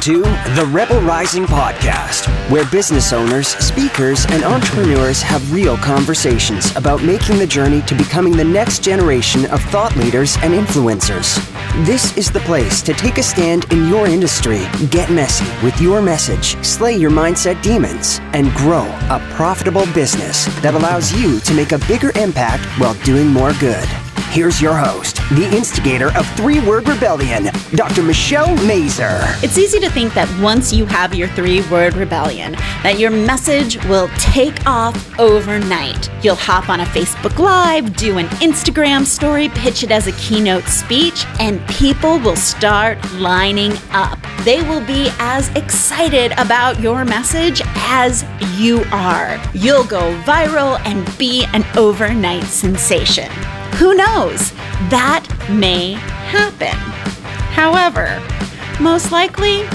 to the Rebel Rising Podcast, where business owners, speakers, and entrepreneurs have real conversations about making the journey to becoming the next generation of thought leaders and influencers. This is the place to take a stand in your industry, get messy with your message, slay your mindset demons, and grow a profitable business that allows you to make a bigger impact while doing more good. Here's your host, the instigator of Three Word Rebellion, Dr. Michelle Mazur. It's easy to think that once you have your three word rebellion, that your message will take off overnight. You'll hop on a Facebook Live, do an Instagram story, pitch it as a keynote speech, and people will start lining up. They will be as excited about your message as you are. You'll go viral and be an overnight sensation. Who knows? That may happen. However, most likely,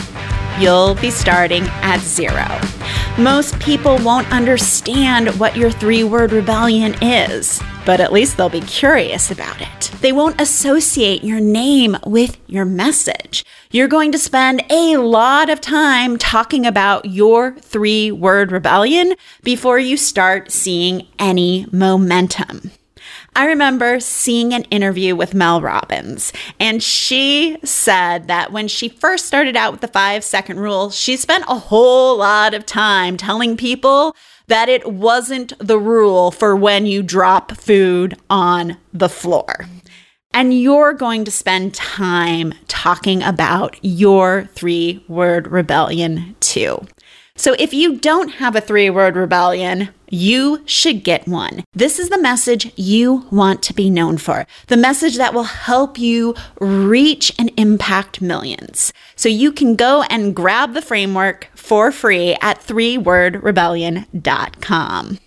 you'll be starting at zero. Most people won't understand what your three word rebellion is, but at least they'll be curious about it. They won't associate your name with your message. You're going to spend a lot of time talking about your three word rebellion before you start seeing any momentum. I remember seeing an interview with Mel Robbins, and she said that when she first started out with the five second rule, she spent a whole lot of time telling people that it wasn't the rule for when you drop food on the floor. And you're going to spend time talking about your three word rebellion too. So if you don't have a three word rebellion, you should get one. This is the message you want to be known for, the message that will help you reach and impact millions. So you can go and grab the framework for free at threewordrebellion.com.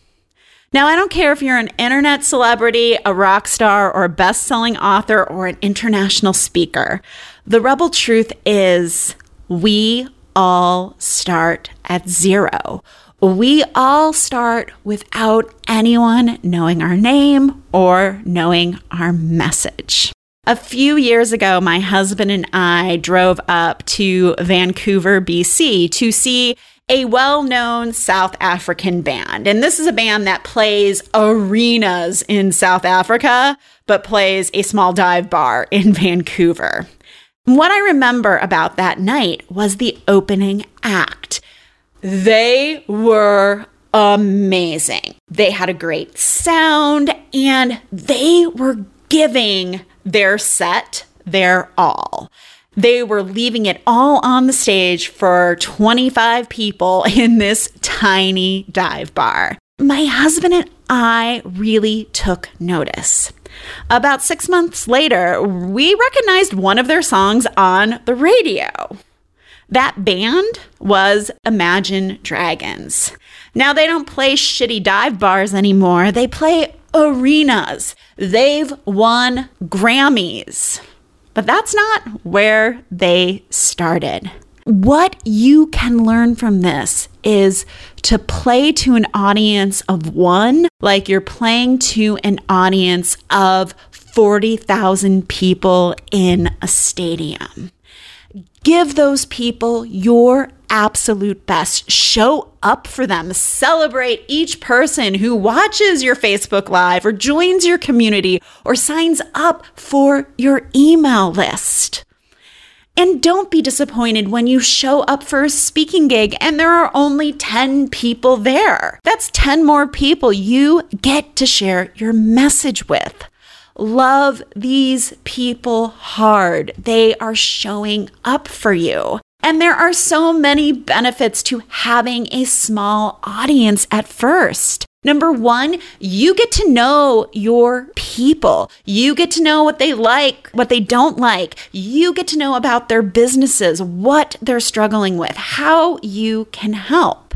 Now, I don't care if you're an internet celebrity, a rock star, or a best selling author, or an international speaker. The rebel truth is we all start at zero. We all start without anyone knowing our name or knowing our message. A few years ago, my husband and I drove up to Vancouver, BC to see a well known South African band. And this is a band that plays arenas in South Africa, but plays a small dive bar in Vancouver. What I remember about that night was the opening act. They were amazing. They had a great sound and they were giving their set their all. They were leaving it all on the stage for 25 people in this tiny dive bar. My husband and I really took notice. About six months later, we recognized one of their songs on the radio. That band was Imagine Dragons. Now, they don't play shitty dive bars anymore, they play arenas. They've won Grammys. But that's not where they started. What you can learn from this is to play to an audience of one, like you're playing to an audience of 40,000 people in a stadium. Give those people your absolute best. Show up for them. Celebrate each person who watches your Facebook Live or joins your community or signs up for your email list. And don't be disappointed when you show up for a speaking gig and there are only 10 people there. That's 10 more people you get to share your message with. Love these people hard. They are showing up for you. And there are so many benefits to having a small audience at first. Number one, you get to know your people. You get to know what they like, what they don't like. You get to know about their businesses, what they're struggling with, how you can help.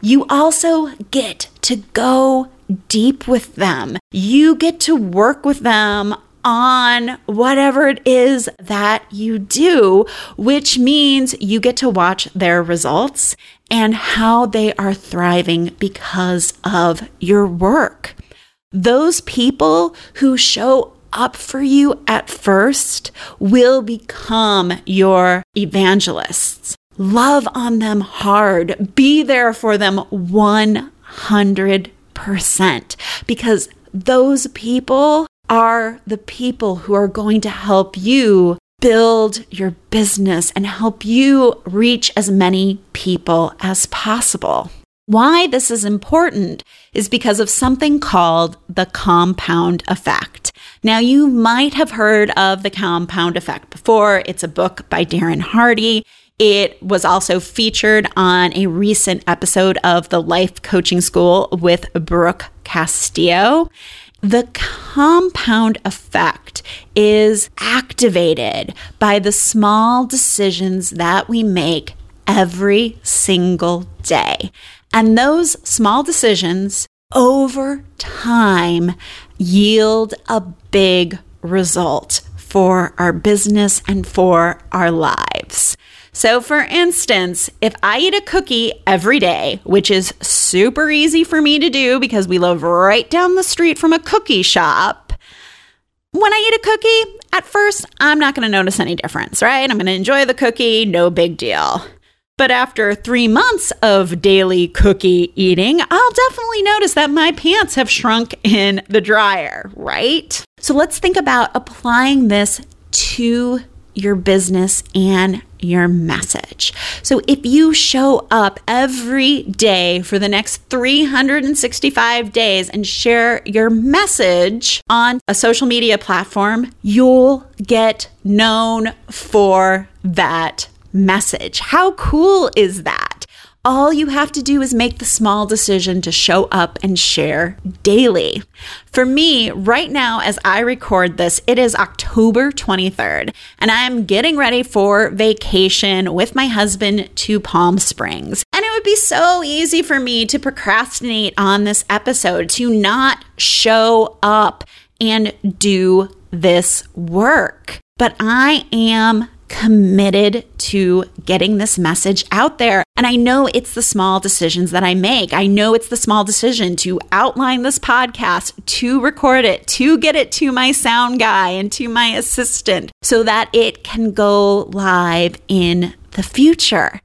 You also get to go deep with them. You get to work with them on whatever it is that you do, which means you get to watch their results and how they are thriving because of your work. Those people who show up for you at first will become your evangelists. love on them hard, be there for them 100% because those people are the people who are going to help you build your business and help you reach as many people as possible. Why this is important is because of something called the compound effect. Now, you might have heard of the compound effect before. It's a book by Darren Hardy. It was also featured on a recent episode of the Life Coaching School with Brooke Castillo. The compound effect is activated by the small decisions that we make every single day. And those small decisions over time yield a big result for our business and for our lives. So, for instance, if I eat a cookie every day, which is super easy for me to do because we live right down the street from a cookie shop, when I eat a cookie, at first, I'm not going to notice any difference, right? I'm going to enjoy the cookie, no big deal. But after three months of daily cookie eating, I'll definitely notice that my pants have shrunk in the dryer, right? So let's think about applying this to your business and your message. So if you show up every day for the next 365 days and share your message on a social media platform, you'll get known for that message. How cool is that? All you have to do is make the small decision to show up and share daily. For me, right now, as I record this, it is October 23rd, and I am getting ready for vacation with my husband to Palm Springs. And it would be so easy for me to procrastinate on this episode, to not show up and do this work. But I am committed to getting this message out there. And I know it's the small decisions that I make. I know it's the small decision to outline this podcast, to record it, to get it to my sound guy and to my assistant so that it can go live in the future.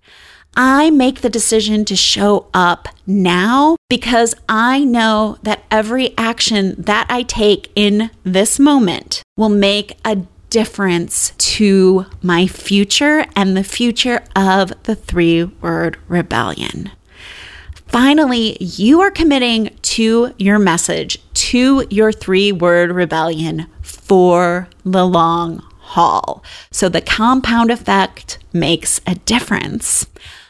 I make the decision to show up now because I know that every action that I take in this moment will make a difference to my future and the future of the three word rebellion. Finally, you are committing to your message, to your three word rebellion for the long haul. So the compound effect makes a difference.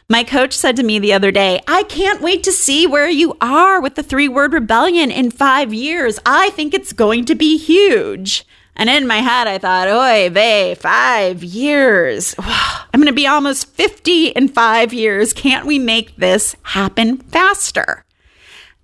My coach said to me the other day, I can't wait to see where you are with the three word rebellion in five years. I think it's going to be huge. And in my head, I thought, oy vey, five years. I'm going to be almost 50 in five years. Can't we make this happen faster?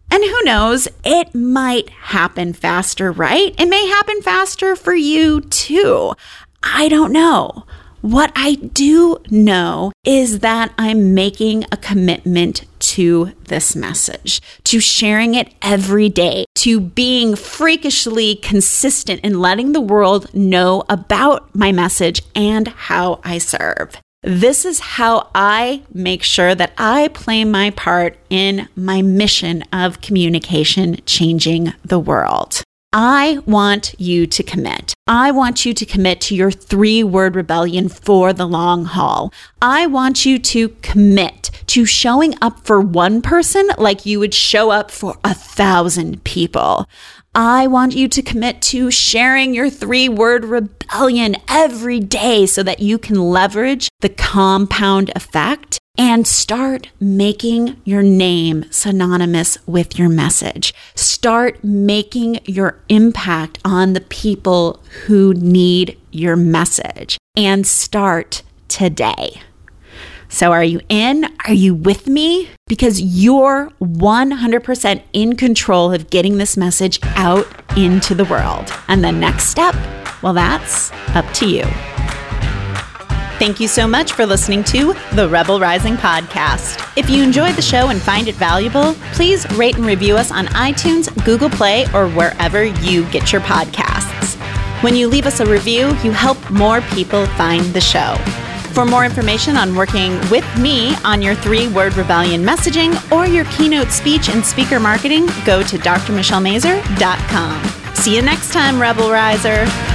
And who knows, it might happen faster, right? It may happen faster for you too. I don't know. What I do know is that I'm making a commitment to this message, to sharing it every day, to being freakishly consistent in letting the world know about my message and how I serve. This is how I make sure that I play my part in my mission of communication changing the world. I want you to commit. I want you to commit to your three word rebellion for the long haul. I want you to commit to showing up for one person like you would show up for a thousand people. I want you to commit to sharing your three word rebellion every day so that you can leverage the compound effect and start making your name synonymous with your message. Start making your impact on the people who need your message and start today. So, are you in? Are you with me? Because you're 100% in control of getting this message out into the world. And the next step, well, that's up to you. Thank you so much for listening to the Rebel Rising podcast. If you enjoyed the show and find it valuable, please rate and review us on iTunes, Google Play, or wherever you get your podcasts. When you leave us a review, you help more people find the show. For more information on working with me on your three word rebellion messaging or your keynote speech and speaker marketing, go to drmichellemazur.com. See you next time, Rebel Riser.